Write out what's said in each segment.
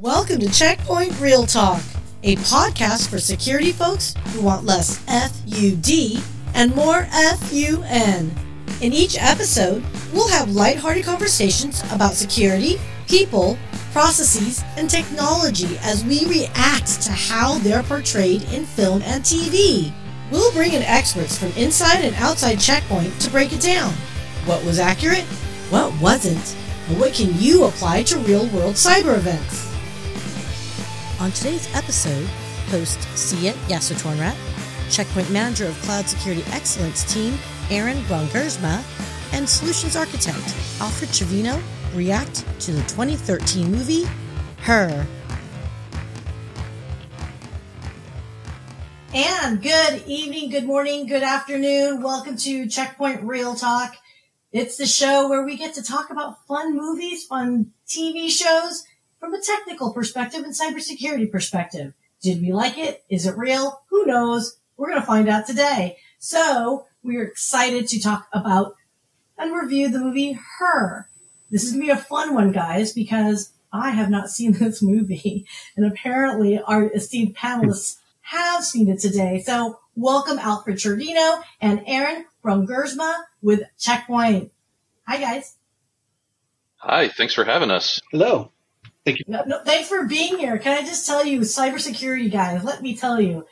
Welcome to Checkpoint Reeltalk, a podcast for security folks who want less FUD and more FUN. In each episode, we'll have lighthearted conversations about security, people, processes, and technology as we react to how they're portrayed in film and TV. We'll bring in experts from inside and outside Checkpoint to break it down. What was accurate? What wasn't? And what can you apply to real world cyber events? On today's episode, host Sia Yasotornrat, Checkpoint Manager of Cloud Security Excellence Team Aaron Brongersma, and Solutions Architect Alfred Trevino react to the 2013 movie Her. And good evening, good morning, good afternoon. Welcome to Checkpoint Reeltalk. It's the show where we get to talk about fun movies, fun TV shows, from a technical perspective and cybersecurity perspective. Did we like it? Is it real? Who knows? We're going to find out today. So we're excited to talk about and review the movie Her. This is going to be a fun one, guys, because I have not seen this movie and apparently our esteemed panelists have seen it today. So welcome Alfred Trevino and Aaron Brongersma with Checkpoint. Hi, guys. Hi, thanks for having us. Hello. Thank you. No, no, thanks for being here. Can I just tell you, cybersecurity guys, let me tell you,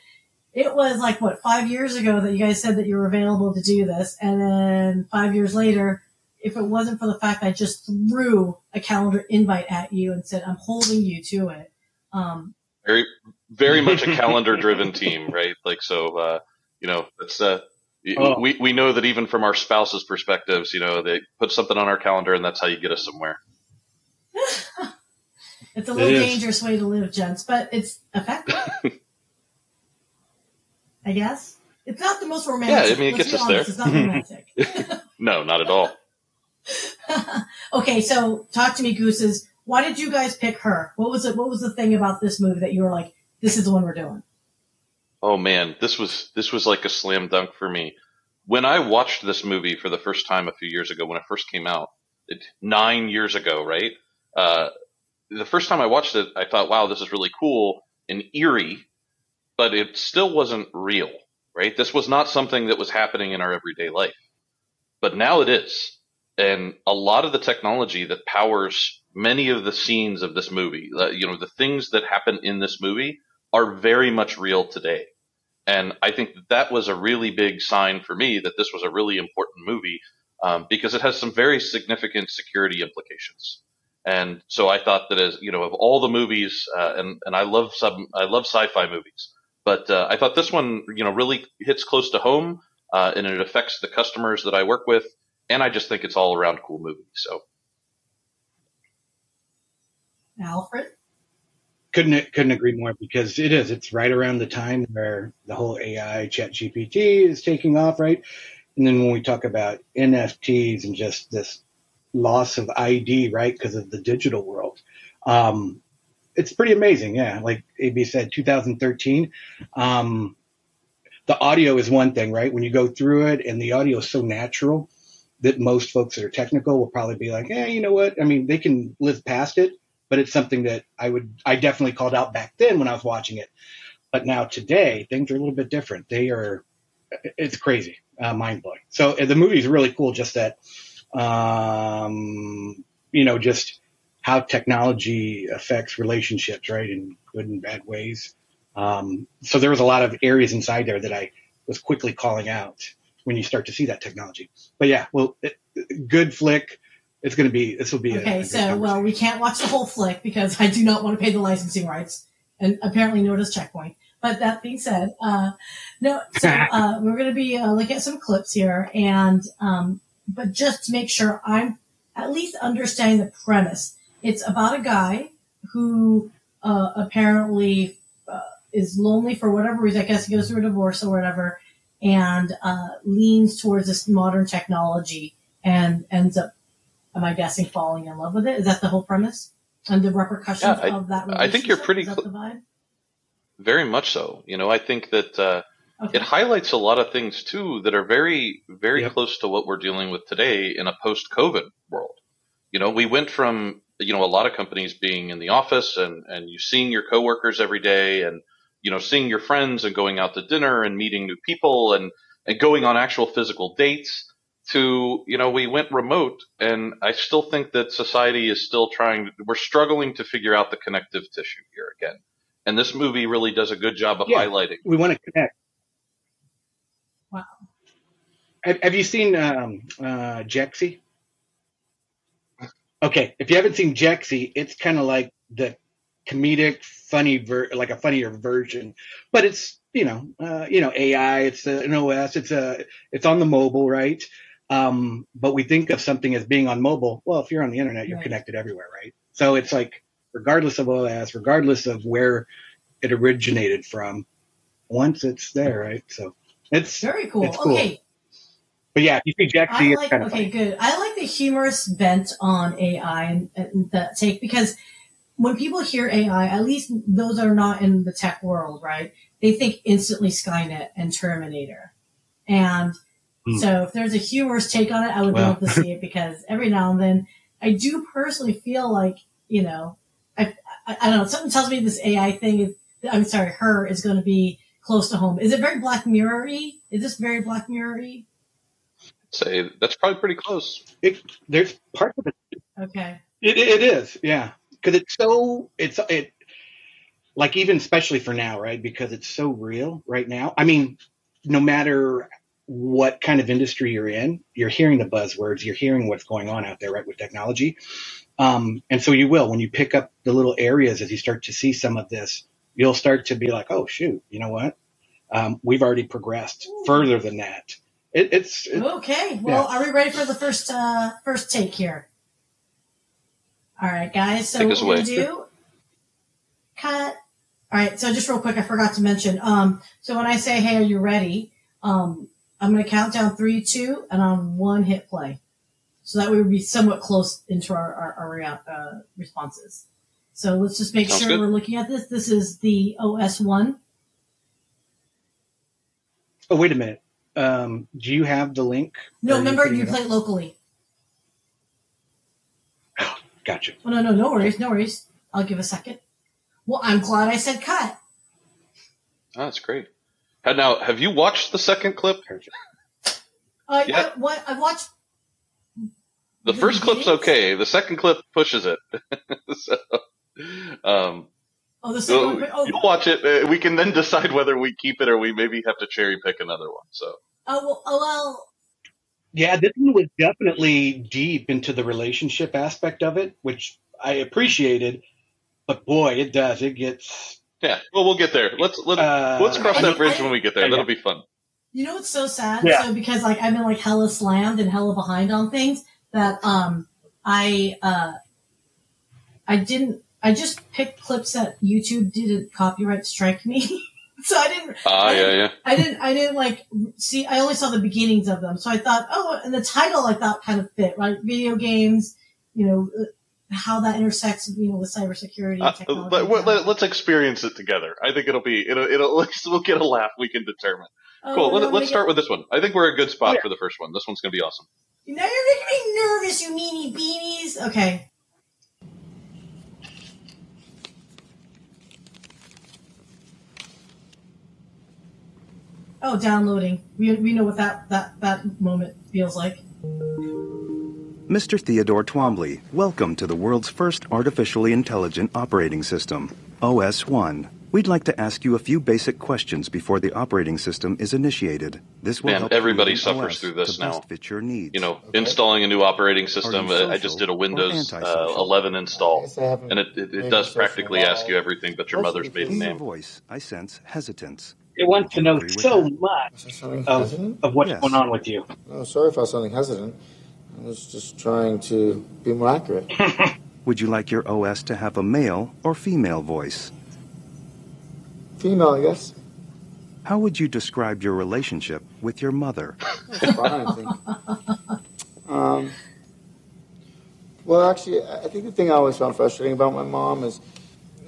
it was like, what, five years ago that you guys said that you were available to do this. And then five years later, if it wasn't for the fact I just threw a calendar invite at you and said, I'm holding you to it. Um, very, very much a calendar driven team, right? Like, so, uh, you know, it's, uh, oh. we, we know that even from our spouses' perspectives, you know, they put something on our calendar and that's how you get us somewhere. It's a little it dangerous way to live, gents, but it's effective. I guess. It's not the most romantic. Yeah, I mean, it gets us honest, there. It's not romantic. no, not at all. okay, so talk to me, Gooses. Why did you guys pick her? What was it? What was the thing about this movie that you were like, this is the one we're doing? Oh man, this was this was like a slam dunk for me. When I watched this movie for the first time a few years ago, when it first came out, it, nine years ago, right? Uh, the first time I watched it, I thought, wow, this is really cool and eerie, but it still wasn't real, right? This was not something that was happening in our everyday life. But now it is. And a lot of the technology that powers many of the scenes of this movie, you know, the things that happen in this movie are very much real today. And I think that, that was a really big sign for me that this was a really important movie um, because it has some very significant security implications. And so I thought that as you know, of all the movies, uh, and and I love sub, I love sci-fi movies, but uh, I thought this one, you know, really hits close to home, uh, and it affects the customers that I work with, and I just think it's all around cool movie. So, Alfred, couldn't couldn't agree more because it is. It's right around the time where the whole AI Chat GPT is taking off, right? And then when we talk about NFTs and just this loss of ID, right? Because of the digital world. Um, it's pretty amazing. Yeah. Like AB said, 2013. Um, the audio is one thing, right? When you go through it and the audio is so natural that most folks that are technical will probably be like, eh, you know what? I mean, they can live past it, but it's something that I would, I definitely called out back then when I was watching it. But now today, things are a little bit different. They are, it's crazy, uh, mind blowing. So the movie is really cool. Just that um, you know, just how technology affects relationships, right, in good and bad ways. Um, so there was a lot of areas inside there that I was quickly calling out when you start to see that technology. But yeah, well, it, good flick. It's going to be, this will be okay. A, a so, well, we can't watch the whole flick because I do not want to pay the licensing rights and apparently no does checkpoint. But that being said, uh, no, so, uh, we're going to be uh, looking at some clips here and, um, but just to make sure I'm at least understanding the premise. It's about a guy who uh, apparently uh, is lonely for whatever reason. I guess he goes through a divorce or whatever, and uh, leans towards this modern technology and ends up, am I guessing, falling in love with it? Is that the whole premise? And the repercussions yeah, I, of that I think you're pretty cl- Very much so. You know, I think that uh, Okay. It highlights a lot of things too that are very, very yep. close to what we're dealing with today in a post-COVID world. You know, we went from you know, a lot of companies being in the office and, and you seeing your coworkers every day and, you know, seeing your friends and going out to dinner and meeting new people and, and going on actual physical dates to, you know, we went remote and I still think that society is still trying, we're struggling to figure out the connective tissue here again. And this movie really does a good job of Yeah. highlighting. We want to connect. Wow. Have, have you seen um, uh, Jexi? Okay, if you haven't seen Jexi, it's kind of like the comedic, funny, ver- like a funnier version, but it's you know, uh, you know, AI. It's uh, an OS. It's a, it's on the mobile, right? Um, but we think of something as being on mobile. Well, if you're on the internet, you're Right. connected everywhere, right? So it's like, regardless of OS, regardless of where it originated from, once it's there, right? So it's Very cool. It's cool. Okay. But yeah, if you see I it's like kind of okay, funny. good. I like the humorous bent on AI and, and that take because when people hear AI, at least those that are not in the tech world, right? They think instantly Skynet and Terminator. And Hmm. so if there's a humorous take on it, I would Well. love to see it because every now and then I do personally feel like, you know, I, I, I don't know, something tells me this AI thing is, I'm sorry, her is going to be close to home. Is it very Black Mirror-y? Is this very Black Mirror-y? Say that's probably pretty close. It, there's parts of it. Okay. It, it is, yeah, because it's so it's it like even especially for now, right? Because it's so real right now. I mean, no matter what kind of industry you're in, you're hearing the buzzwords, you're hearing what's going on out there, right, with technology. Um, and so you will when you pick up the little areas as you start to see some of this, you'll start to be like, oh shoot, you know what? Um, we've already progressed further than that. It, it's it, Okay. Well, are we ready for the first uh first take here? All right, guys. So Take what we're gonna do? Cut. All right. So just real quick, I forgot to mention. Um. So when I say, "Hey, are you ready?" Um, I'm gonna count down three, two, and on one hit play. So that we would be somewhat close into our our, our uh, responses. So let's just make Sounds sure good. we're looking at this. This is the OS one. oh wait a minute. Um, do you have the link? No, Are remember putting you play it locally. Gotcha. Oh, no, no, no worries, no worries. I'll give a second. Well, I'm glad I said cut. Oh, that's great. Now, have you watched the second clip? Uh, Yeah. I, what I watched. The The first clip's okay. The second clip pushes it. so, um, Oh, the second you'll, one. Oh, you'll watch it. Uh, we can then decide whether we keep it or we maybe have to cherry pick another one. So, oh, well, oh, well. Yeah, this one was definitely deep into the relationship aspect of it, which I appreciated. But boy, it does. It gets. yeah. Well, we'll get there. Let's let Uh, let's cross I that mean, bridge I- when we get there. Yeah, That'll be fun. You know what's so sad? Yeah. So because like I've been like hella slammed and hella behind on things that um I uh I didn't I just picked clips that YouTube didn't copyright strike me. so I didn't Ah, yeah, yeah. I didn't I didn't like see I only saw the beginnings of them. So I thought, oh and the title I thought kind of fit, right? Video games, you know, uh, how that intersects you know with cybersecurity Uh, let, let, let, us experience it together. I think it'll be it'll it'll we'll get a laugh. We can determine. Oh, Cool. no, Let, gonna start with this one. I think we're a good spot Yeah. for the first one. This one's gonna be awesome. Get, now you're making me nervous, you meanie beanies. Okay. Oh, downloading. We, we know what that, that, that moment feels like. Mr. Theodore Twombly, welcome to the world's first artificially intelligent operating system, OS 1. We'd like to ask you a few basic questions before the operating system is initiated. This will Man, help everybody create an suffers OS through this now. fit your needs. You know, installing a new operating system. I just did a Windows uh, 11 install, guess I haven't and it, it, it does practically ask you everything but your mother's maiden In things- your name. voice, I sense hesitance. It wants to know so much Was I sounding of, of what's Yes. going on with you. No, sorry if I was sounding hesitant. I was just trying to be more accurate. Would you like your OS to have a male or female voice? Female, I guess. How would you describe your relationship with your mother? Fine, I think. Um, well, actually, I I think the thing I always found frustrating about my mom is,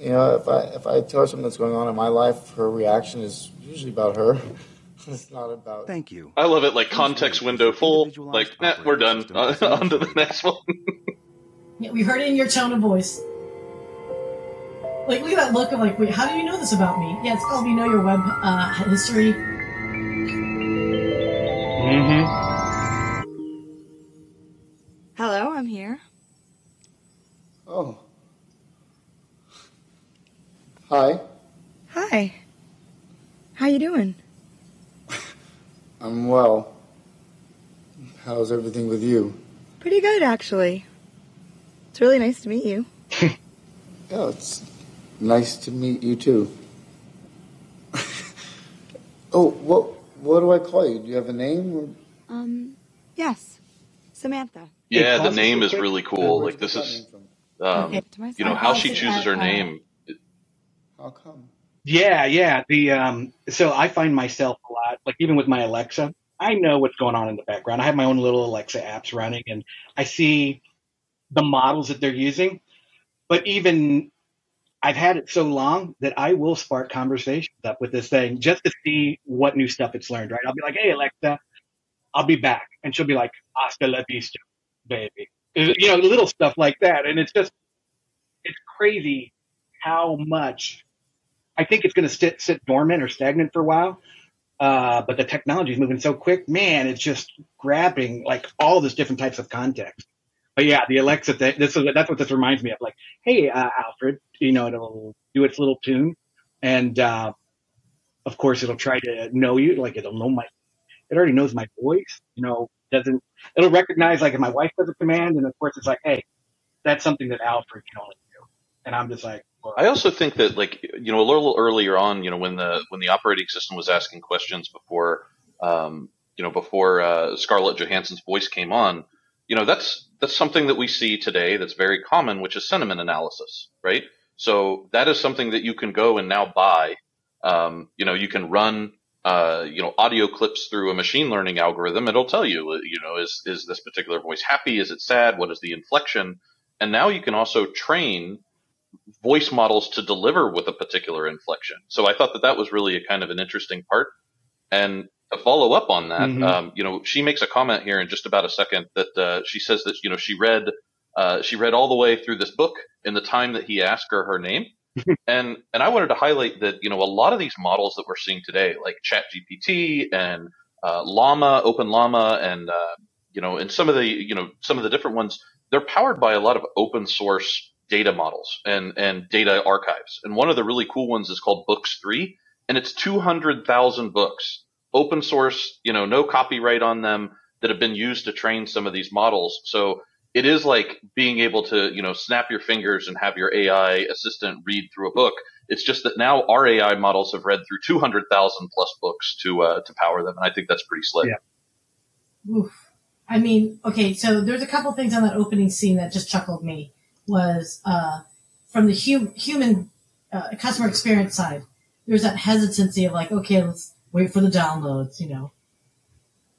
you know, if I if I tell her something that's going on in my life, her reaction is usually about her. it's not about. Thank you. I love it. Like context window full. Like, nah, we're done. operating system is on to the next one. Yeah, we heard it in your tone of voice. Like, look at that look of like, wait, how do you know this about me? Yeah, it's called You Know Your Web uh, History. Mm-hmm. Hi. Hi. How you doing? I'm well. How's everything with you? Pretty good, actually. It's really nice to meet you. Yeah, it's nice to meet you too. oh, what what do I call you? Do you have a name? Um, yes. Samantha. Yeah, the name is really cool. Like this get that is, name from? um, To you know, how she chooses her uh, name. How come? Yeah, yeah. The um, so I find myself a lot like even with my Alexa, I know what's going on in the background. I have my own little Alexa apps running, and I see the models that they're using. But even I've had it so long that I will spark conversations up with this thing just to see what new stuff it's learned. Right? I'll be like, "Hey Alexa, I'll be back," and she'll be like, "Hasta la vista, baby." You know, little stuff like that, and it's just it's crazy how much I think it's going to sit, sit dormant or stagnant for a while. Uh, but the technology is moving so quick, man, it's just grabbing like all this different types of context. But yeah, the Alexa thing, this is, that's what this reminds me of. Like, hey, uh, Alfred, you know, it'll do its little tune. And, uh, of course it'll try to know you. Like it'll know my, it already knows my voice, you know, doesn't, it'll recognize like if my wife does a command and of course it's like, hey, that's something that Alfred can only do. And I'm just like, I also think that like you know a little earlier on, you know, when the when the operating system was asking questions before, um, you know, before uh, Scarlett Johansson's voice came on, you know, that's that's something that we see today that's very common, which is sentiment analysis, right? So that is something that you can go and now buy. Um, you know, you can run uh, you know audio clips through a machine learning algorithm. It'll tell you, uh, you know, is is this particular voice happy? Is it sad? What is the inflection? And now you can also train voice models to deliver with a particular inflection. So I thought that that was really a kind of an interesting part. And to follow up on that, Mhm. um, you know, she makes a comment here in just about a second that uh, she says that you know she read uh, she read all the way through this book in the time that he asked her her name. and and I wanted to highlight that you know a lot of these models that we're seeing today, like ChatGPT and uh, Llama, Open Llama, and uh, you know, and some of the you know some of the different ones, they're powered by a lot of open source data models and and data archives. And one of the really cool ones is called Books3, and it's two hundred thousand books, open source, you know, no copyright on them that have been used to train some of these models. So it is like being able to, you know, snap your fingers and have your AI assistant read through a book. It's just that now our AI models have read through 200,000 plus books to uh, to power them, and I think that's pretty slick. Yeah. Oof. I mean, okay, so there's a couple things on that opening scene that just chuckled me. Was uh, from the hum- human uh, customer experience side. There's that hesitancy of like, okay, let's wait for the downloads, you know,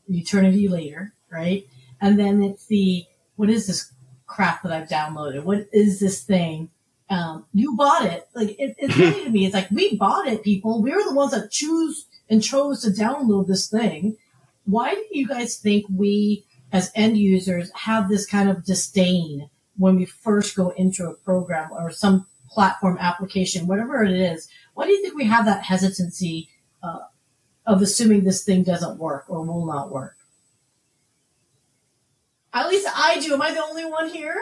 eternity later, right? And then it's the what is this crap that I've downloaded? What is this thing? Um, you bought it. Like it, it's funny to me. It's like we bought it, people. We were the ones that choose and chose to download this thing. Why do you guys think we, as end users, have this kind of disdain when we first go into a program or some platform application, whatever it is? Why do you think we have that hesitancy uh, of assuming this thing doesn't work or will not work? At least I do. Am I the only one here?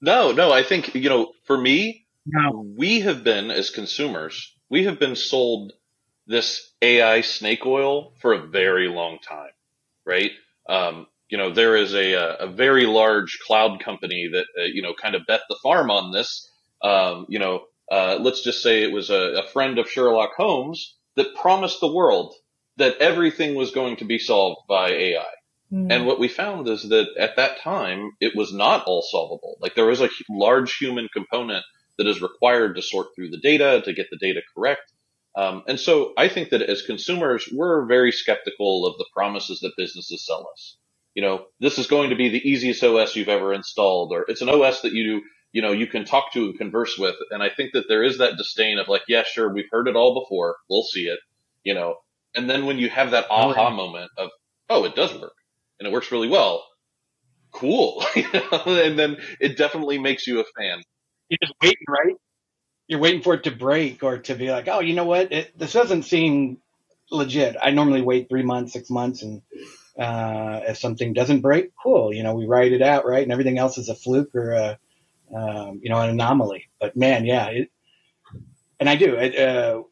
No, no, I think you know, for me, no, we have been as consumers, we have been sold this AI snake oil for a very long time, right? Um, you know, there is a a very large cloud company that uh, you know kind of bet the farm on this. Um, you know, uh, let's just say it was a, a friend of Sherlock Holmes that promised the world that everything was going to be solved by AI. Hmm. And what we found is that at that time, it was not all solvable. Like there was a large human component that is required to sort through the data to get the data correct. Um, and so I think that as consumers, we're very skeptical of the promises that businesses sell us. You know, this is going to be the easiest OS you've ever installed, or it's an OS that you, you know, you can talk to and converse with. And I think that there is that disdain of like, yeah, sure, we've heard it all before. We'll see it, you know. And then when you have that Oh, aha yeah. moment of, oh, it does work and it works really well, cool, and then it definitely makes you a fan. You're just waiting, right? You're waiting for it to break or to be like, oh, you know what? It, this doesn't seem legit. I normally wait three months, six months, and uh, if something doesn't break, cool. You know, we write it out, right? And everything else is a fluke or a, um, you know, an anomaly. But man, yeah, it, and I do. It, uh,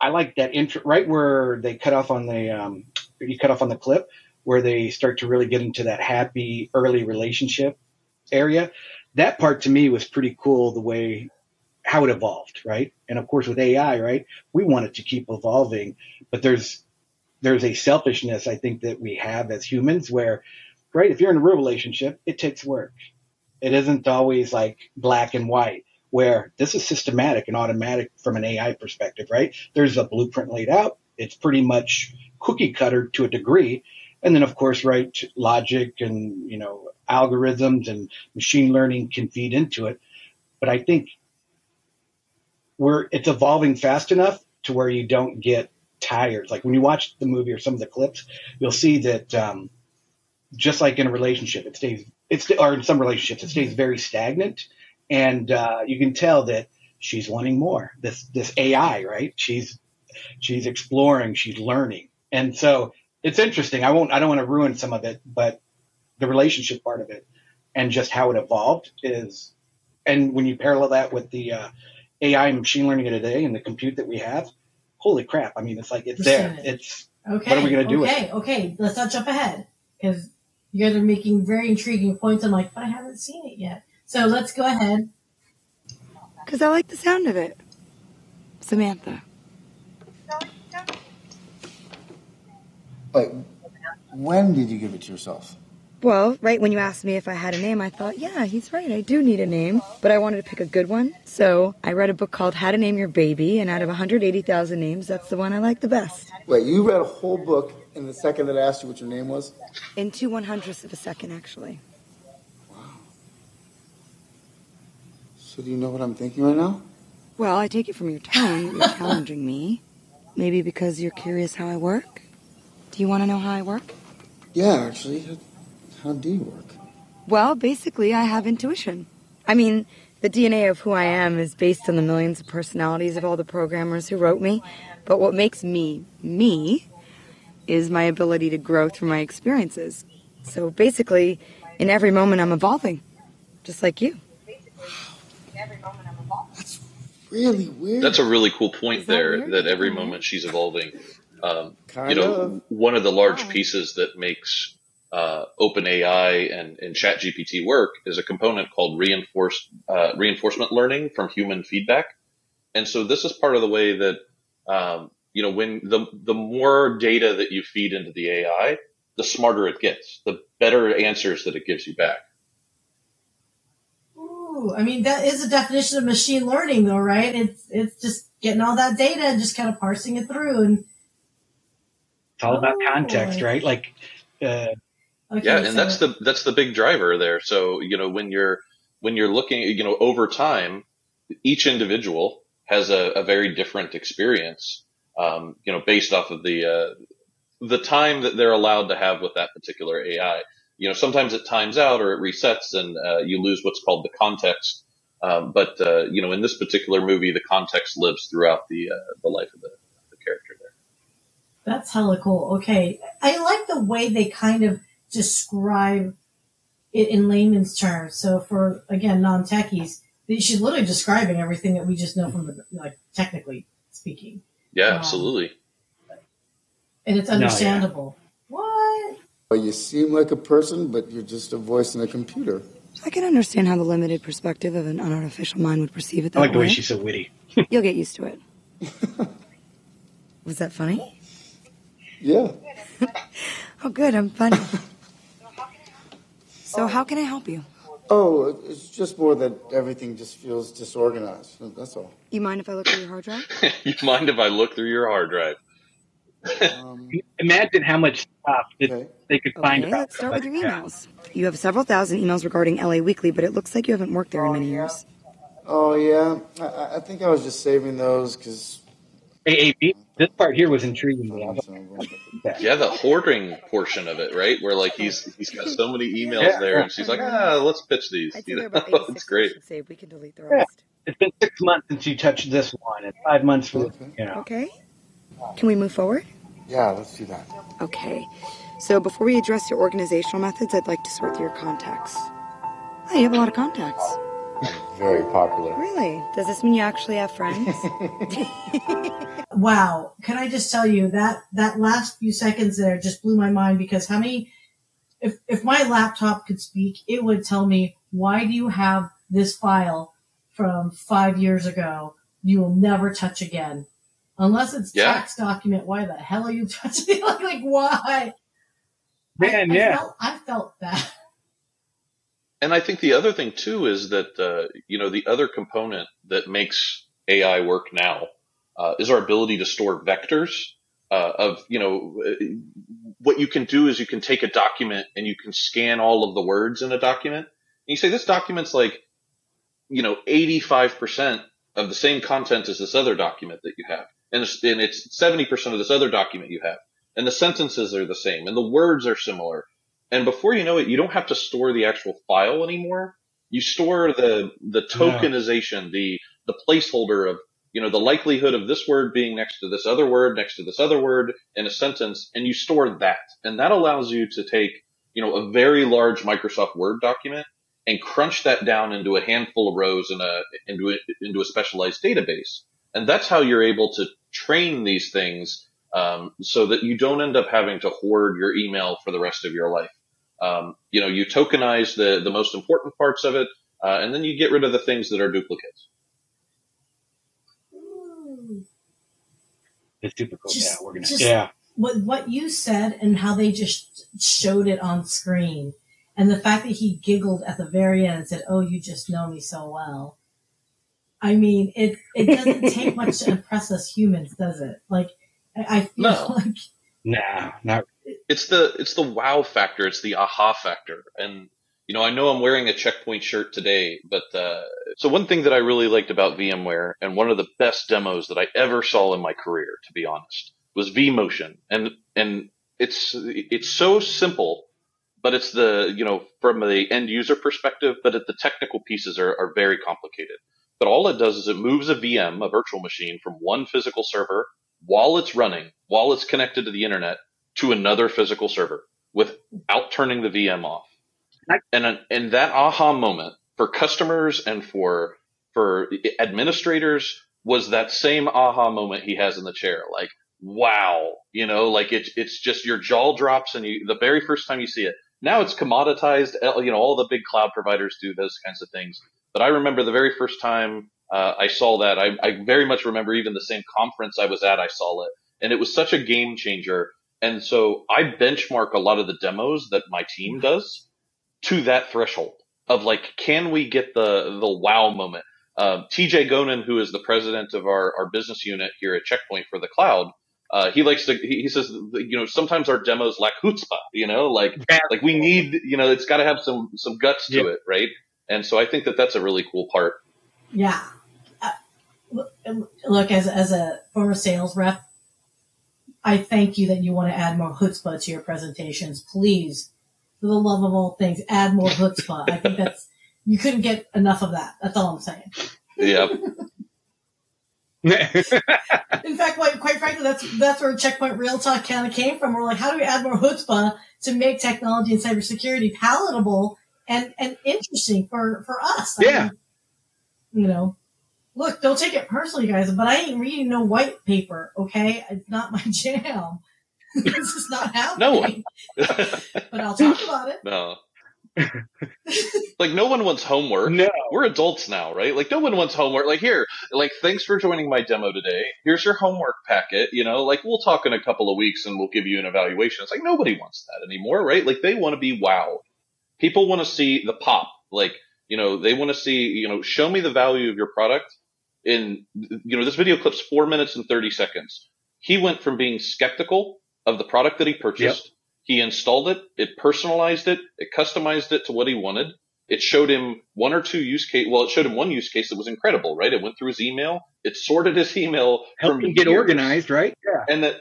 I like that intro right where they cut off on the um, you cut off on the clip where they start to really get into that happy early relationship area. That part to me was pretty cool. The way how it evolved, right? And of course with AI, right, we want it to keep evolving, but there's there's a selfishness I think that we have as humans where, right, if you're in a real relationship, it takes work. It isn't always like black and white where this is systematic and automatic from an AI perspective, right? There's a blueprint laid out. It's pretty much cookie cutter to a degree. And then of course, right, logic and, you know, algorithms and machine learning can feed into it. But I think we're, it's evolving fast enough to where you don't get tired. Like when you watch the movie or some of the clips, you'll see that, um, just like in a relationship, it stays, it's, or in some relationships, it stays very stagnant and uh, you can tell that she's wanting more. This this AI, right? She's she's exploring, she's learning, and so it's interesting. I won't. I don't want to ruin some of it, but the relationship part of it and just how it evolved is, and when you parallel that with the uh, AI and machine learning of today and the compute that we have, holy crap! I mean, it's like it's there. It's Okay. What are we gonna do with Okay, okay. Let's not jump ahead because you guys are making very intriguing points. I'm like, but I haven't seen it yet. So let's go ahead. Because I like the sound of it. Samantha. Wait, when did you give it to yourself? Well, right when you asked me if I had a name, I thought, yeah, he's right. I do need a name. But I wanted to pick a good one. So I read a book called How to Name Your Baby. And out of 180,000 names, that's the one I like the best. Wait, you read a whole book in the second that I asked you what your name was? In two one hundredths of a second, actually. Wow. So do you know what I'm thinking right now? Well, I take it from your tone. You're challenging me. Maybe because you're curious how I work? Do you want to know how I work? Yeah, actually. How, how do you work? Well, basically, I have intuition. I mean, the DNA of who I am is based on the millions of personalities of all the programmers who wrote me. But what makes me me is my ability to grow through my experiences. So basically, in every moment, I'm evolving, just like you. That's really weird. That's a really cool point that there. weird? That every Mhm. moment she's evolving. Um, kind you know, of. one of the large Wow. pieces that makes uh, OpenAI and, and ChatGPT work is a component called reinforced uh, reinforcement learning from human feedback. And so this is part of the way that um, you know when the the more data that you feed into the AI, the smarter it gets, the better answers that it gives you back. Ooh, I mean that is a definition of machine learning, though, right? It's it's just getting all that data and just kind of parsing it through. And it's all about Oh, context, right? Like uh, okay, yeah, so- and that's the that's the big driver there. So you know when you're when you're looking, you know, over time, each individual has a, a very different experience. Um, you know, based off of the uh, the time that they're allowed to have with that particular AI. You know, sometimes it times out or it resets, and uh, you lose what's called the context. Um, but uh, you know, in this particular movie, the context lives throughout the uh, the life of the, the character there. That's hella cool. Okay. I like the way they kind of describe it in layman's terms. So for, again, non-techies, she's literally describing everything that we just know from the, like, technically speaking. Yeah, Wow. absolutely. And it's No, yeah. understandable. What? Well, you seem like a person, but you're just a voice in a computer. I can understand how the limited perspective of an unartificial mind would perceive it that I like the way way. she's so witty. You'll get used to it. Was that funny? Yeah. Oh, good. I'm funny. So, how can I help you? Oh, it's just more that everything just feels disorganized. That's all. You mind if I look at your hard drive? you mind if I look through your hard drive? Um, Imagine how much stuff okay. they could find Okay, about let's start with your emails. You have several thousand emails regarding LA Weekly, but it looks like you haven't worked there in many years. Oh, yeah. I- I, I think I was just saving those because AAP. This part here was intriguing. me. I So, don't- Yeah, the hoarding portion of it, right? Where like he's he's got so many emails Yeah. there, and she's like, ah, let's pitch these. I'd You know, about it's great. questions saved. We can delete the Yeah. rest. It's been six months since you touched this one, and five months for Okay. you know. Okay. Can we move forward? Yeah, let's do that. Okay. So before we address your organizational methods, I'd like to sort through your contacts. Oh, you have a lot of contacts. Very popular. Really? Does this mean you actually have friends? Wow. Can I just tell you that that last few seconds there just blew my mind because how many if if my laptop could speak, it would tell me why do you have this file from 5 years ago you will never touch again. Unless it's Yeah. text document, why the hell are you touching it? like, like why? Man, I, yeah. Felt, I felt that. And I think the other thing too is that uh, you know the other component that makes AI work now uh, is our ability to store vectors uh, of you know uh, what you can do is you can take a document and you can scan all of the words in a document. And you say this document's like you know 85% of the same content as this other document that you have. And it's, and it's 70% of this other document you have. And the sentences are the same. And the words are similar and before you know it, you don't have to store the actual file anymore. You store the the tokenization, the the placeholder of you know the likelihood of this word being next to this other word, next to this other word in a sentence, and you store that, and that allows you to take you know a very large Microsoft Word document and crunch that down into a handful of rows in a into a, into a specialized database, and that's how you're able to train these things um, so that you don't end up having to hoard your email for the rest of your life. Um, you know, you tokenize the, the most important parts of it, uh, and then you get rid of the things that are duplicates. It's super cool. Just- yeah, we're gonna. just- yeah, what what you said and how they just showed it on screen, and the fact that he giggled at the very end and said, "Oh, you just know me so well." I mean, it it doesn't take much to impress us humans, does it? Like, I, I feel No. like nah, not. It's the it's the wow factor. It's the aha factor. And you know, I know I'm wearing a checkpoint shirt today, but uh, so one thing that I really liked about VMware and one of the best demos that I ever saw in my career, to be honest, was vMotion. And and it's it's so simple, but it's the you know from the end user perspective, but the technical pieces are, are very complicated. But all it does is it moves a VM, a virtual machine, from one physical server while it's running, while it's connected to the internet, to another physical server without turning the VM off. And and that aha moment for customers and for for administrators was that same aha moment he has in the chair. Like, wow, you know, like it's it's just your jaw drops and you the very first time you see it. Now it's commoditized. You know, all the big cloud providers do those kinds of things. But I remember the very first time uh, I saw that. I, I very much remember even the same conference I was at. I saw it, and it was such a game changer. And so I benchmark a lot of the demos that my team does to that threshold of like, can we get the the wow moment? Uh, TJ Gonen, who is the president of our, our business unit here at Checkpoint for the cloud, uh, he likes to. He, he says, you know, sometimes our demos lack chutzpah. You know, like like we need, you know, it's got to have some some guts to Yeah. it, right? And so I think that that's a really cool part. Yeah. Uh, look- look, as as a former sales rep, I thank you that you want to add more chutzpah to your presentations. Please, for the love of all things, add more chutzpah. I think that's you couldn't get enough of that. That's all I'm saying. Yeah, In fact, quite, quite frankly, that's that's where Checkpoint Reeltalk kind of came from. We're like, how do we add more chutzpah to make technology and cybersecurity palatable and and interesting for for us? I Yeah. mean, you know, look, don't take it personally, guys, but I ain't reading no white paper. Okay, it's not my jam. this is not happening. No. but I'll talk about it. no. like no one wants homework. no, We're adults now, right? Like no one wants homework. Like here, like thanks for joining my demo today. Here's your homework packet. You know, like we'll talk in a couple of weeks and we'll give you an evaluation. It's like nobody wants that anymore, right? Like they want to be wow. People want to see the pop. Like you know, they want to see you know, show me the value of your product. In you know, this video clip's four minutes and thirty seconds. He went from being skeptical of the product that he purchased. He installed it, it personalized it, it customized it to what he wanted, it showed him one or two use case. Well, it showed him one use case that was incredible, right? It went through his email. It sorted his email helped him get years, organized, right? Yeah, and that,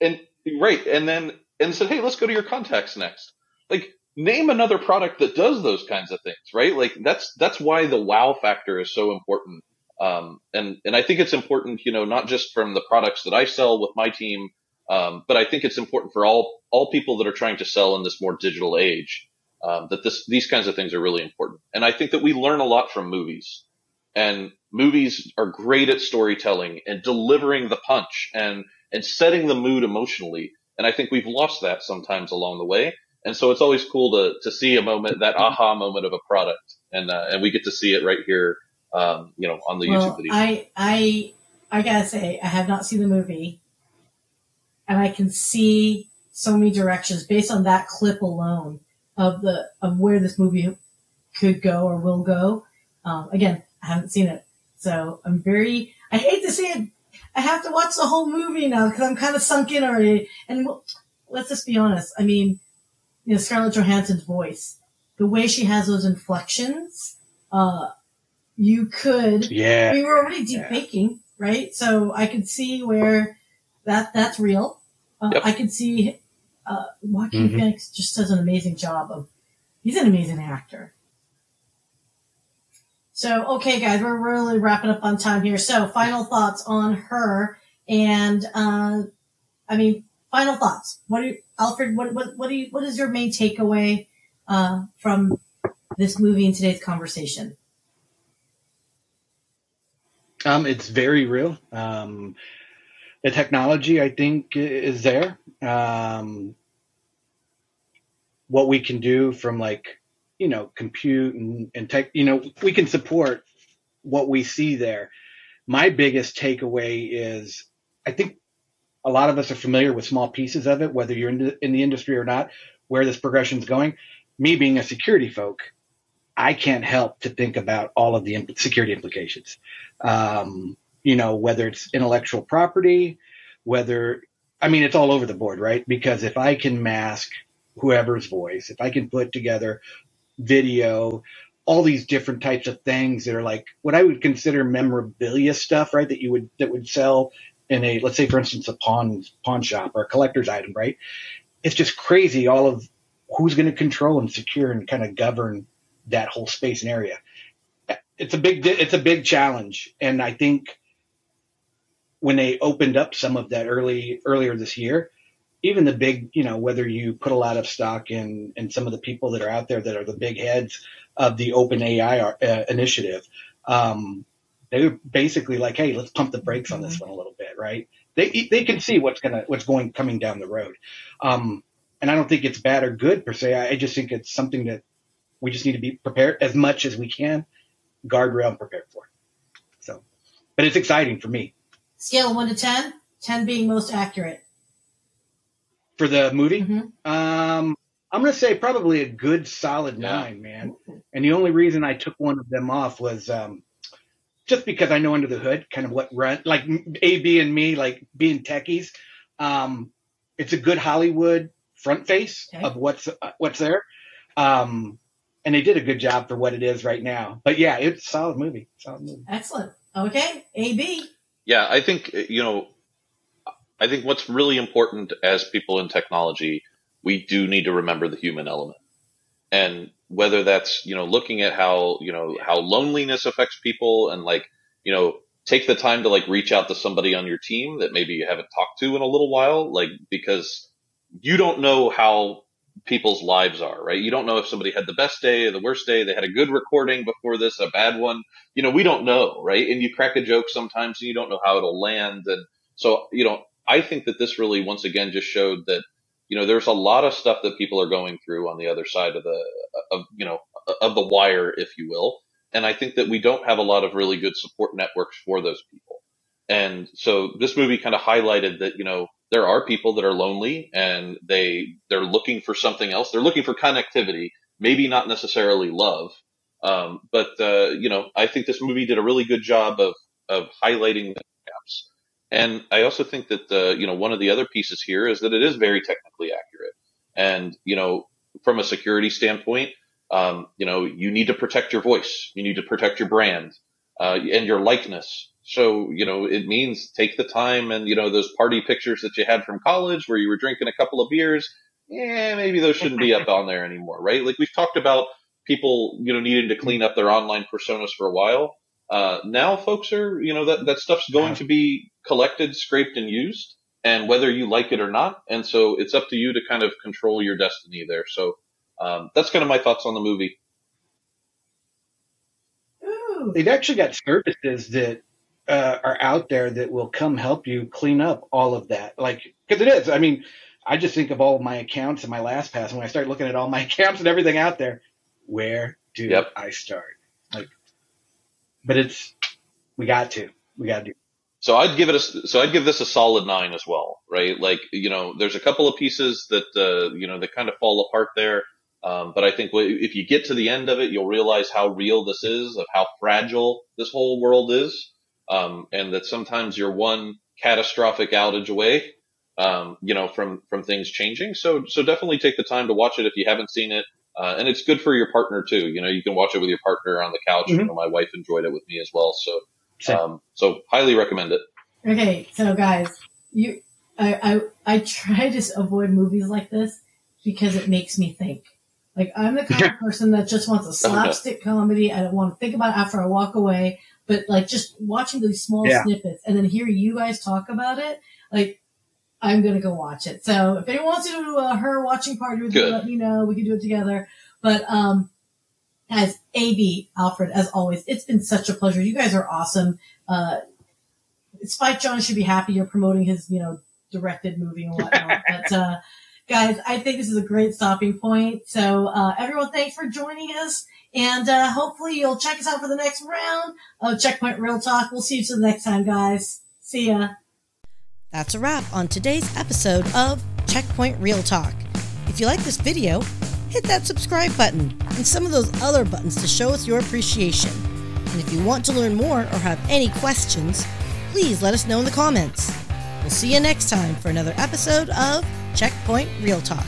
and right, and then and said, hey, let's go to your contacts next. Like, name another product that does those kinds of things, right? Like that's that's why the wow factor is so important. Um, and and I think it's important, you know, not just from the products that I sell with my team, um, but I think it's important for all all people that are trying to sell in this more digital age um, that this these kinds of things are really important. And I think that we learn a lot from movies, and movies are great at storytelling and delivering the punch and and setting the mood emotionally. And I think we've lost that sometimes along the way. And so it's always cool to to see a moment, that aha moment of a product, and uh, and we get to see it right here, um, you know, on the well, YouTube video. I I I gotta say, I have not seen the movie, and I can see so many directions based on that clip alone of the of where this movie could go or will go. Um, again, I haven't seen it, so I'm very. I hate to say it. I have to watch the whole movie now because I'm kind of sunk in already. And let's just be honest. I mean, you know, Scarlett Johansson's voice, the way she has those inflections, uh, you could. Yeah. We were already deep faking, yeah. right? So I could see where that that's real. Uh, yep. I could see uh, Joaquin mm-hmm. Phoenix just does an amazing job of. He's an amazing actor. So, okay, guys, we're really wrapping up on time here. So, final thoughts on her, and uh, I mean, final thoughts. What are you, Alfred? What what what do you? What is your main takeaway uh, from this movie and today's conversation? Um, it's very real. Um, the technology, I think, is there. Um, what we can do from like, you know, compute and, and tech, you know, we can support what we see there. My biggest takeaway is I think a lot of us are familiar with small pieces of it, whether you're in the, in the industry or not, where this progression is going. Me being a security folk, I can't help to think about all of the security implications. Um, you know, whether it's intellectual property, whether, I mean, it's all over the board, right? Because if I can mask whoever's voice, if I can put together video, all these different types of things that are like what I would consider memorabilia stuff, right? That you would, that would sell in a, let's say, for instance, a pawn, pawn shop or a collector's item, right? It's just crazy all of who's going to control and secure and kind of govern that whole space and area. It's a big, it's a big challenge. And I think when they opened up some of that early, earlier this year, even the big, you know, whether you put a lot of stock in, in some of the people that are out there that are the big heads of the open AI uh, initiative, um, they were basically like, Hey, let's pump the brakes on this mm-hmm. one a little bit. Right. They, they can see what's going to, what's going, coming down the road. Um, and I don't think it's bad or good per se. I, I just think it's something that we just need to be prepared as much as we can, guardrail and prepared for. So, but it's exciting for me. Scale one to 10, 10 being most accurate for the movie. Mm-hmm. Um, I'm going to say probably a good solid nine, man. And the only reason I took one of them off was um, just because I know under the hood kind of what run like AB and me, like being techies. Um, it's a good Hollywood front face okay. of what's uh, what's there. Um, and they did a good job for what it is right now. But yeah, it's a solid movie. Solid movie. Excellent. Okay, AB. Yeah, I think you know I think what's really important as people in technology, we do need to remember the human element. And whether that's, you know, looking at how, you know, how loneliness affects people and like, you know, take the time to like reach out to somebody on your team that maybe you haven't talked to in a little while, like, because you don't know how people's lives are, right? You don't know if somebody had the best day or the worst day. They had a good recording before this, a bad one. You know, we don't know, right? And you crack a joke sometimes and you don't know how it'll land. And so, you know, I think that this really once again just showed that you know there's a lot of stuff that people are going through on the other side of the of you know of the wire, if you will. And I think that we don't have a lot of really good support networks for those people. And so this movie kind of highlighted that, you know, there are people that are lonely and they, they're looking for something else. They're looking for connectivity, maybe not necessarily love. Um, but, uh, you know, I think this movie did a really good job of, of highlighting the gaps. And I also think that the, you know, one of the other pieces here is that it is very technically accurate. And, you know, from a security standpoint, um, you know, you need to protect your voice. You need to protect your brand, uh, and your likeness. So, you know, it means take the time and, you know, those party pictures that you had from college where you were drinking a couple of beers. Yeah, maybe those shouldn't be up on there anymore, right? Like we've talked about people, you know, needing to clean up their online personas for a while. Uh, now folks are, you know, that, that stuff's going to be collected, scraped and used and whether you like it or not. And so it's up to you to kind of control your destiny there. So, um, that's kind of my thoughts on the movie. They've actually got services that uh, are out there that will come help you clean up all of that. Like, because it is. I mean, I just think of all my accounts and my LastPass. And when I start looking at all my accounts and everything out there, where do Yep. I start? Like, but it's we got to, we got to do. So I'd give it a, so I'd give this a solid nine as well, right? Like, you know, there's a couple of pieces that, uh, you know, that kind of fall apart there. Um, but I think if you get to the end of it, you'll realize how real this is, of how fragile this whole world is. Um, and that sometimes you're one catastrophic outage away, um, you know, from, from things changing. So, so definitely take the time to watch it if you haven't seen it. Uh, and it's good for your partner too. You know, you can watch it with your partner on the couch. You Mhm. know, my wife enjoyed it with me as well. So, um, so highly recommend it. Okay, so guys, you, I, I, I try to avoid movies like this because it makes me think. Like I'm the kind of person that just wants a slapstick comedy. I don't want to think about it after I walk away. But like just watching these small Yeah. snippets and then hearing you guys talk about it, like I'm gonna go watch it. So if anyone wants to do a her watching party with me, let me know. We can do it together. But um, as AB Alfred, as always, it's been such a pleasure. You guys are awesome. Uh, Spike Jonze should be happy you're promoting his, you know, directed movie and whatnot. but uh, guys, I think this is a great stopping point. So uh, everyone, thanks for joining us, and uh, hopefully you'll check us out for the next round of Checkpoint Reeltalk. We'll see you till the next time, guys. See ya. That's a wrap on today's episode of Checkpoint Reeltalk. If you like this video, hit that subscribe button and some of those other buttons to show us your appreciation. And if you want to learn more or have any questions, please let us know in the comments. We'll see you next time for another episode of Checkpoint Reeltalk.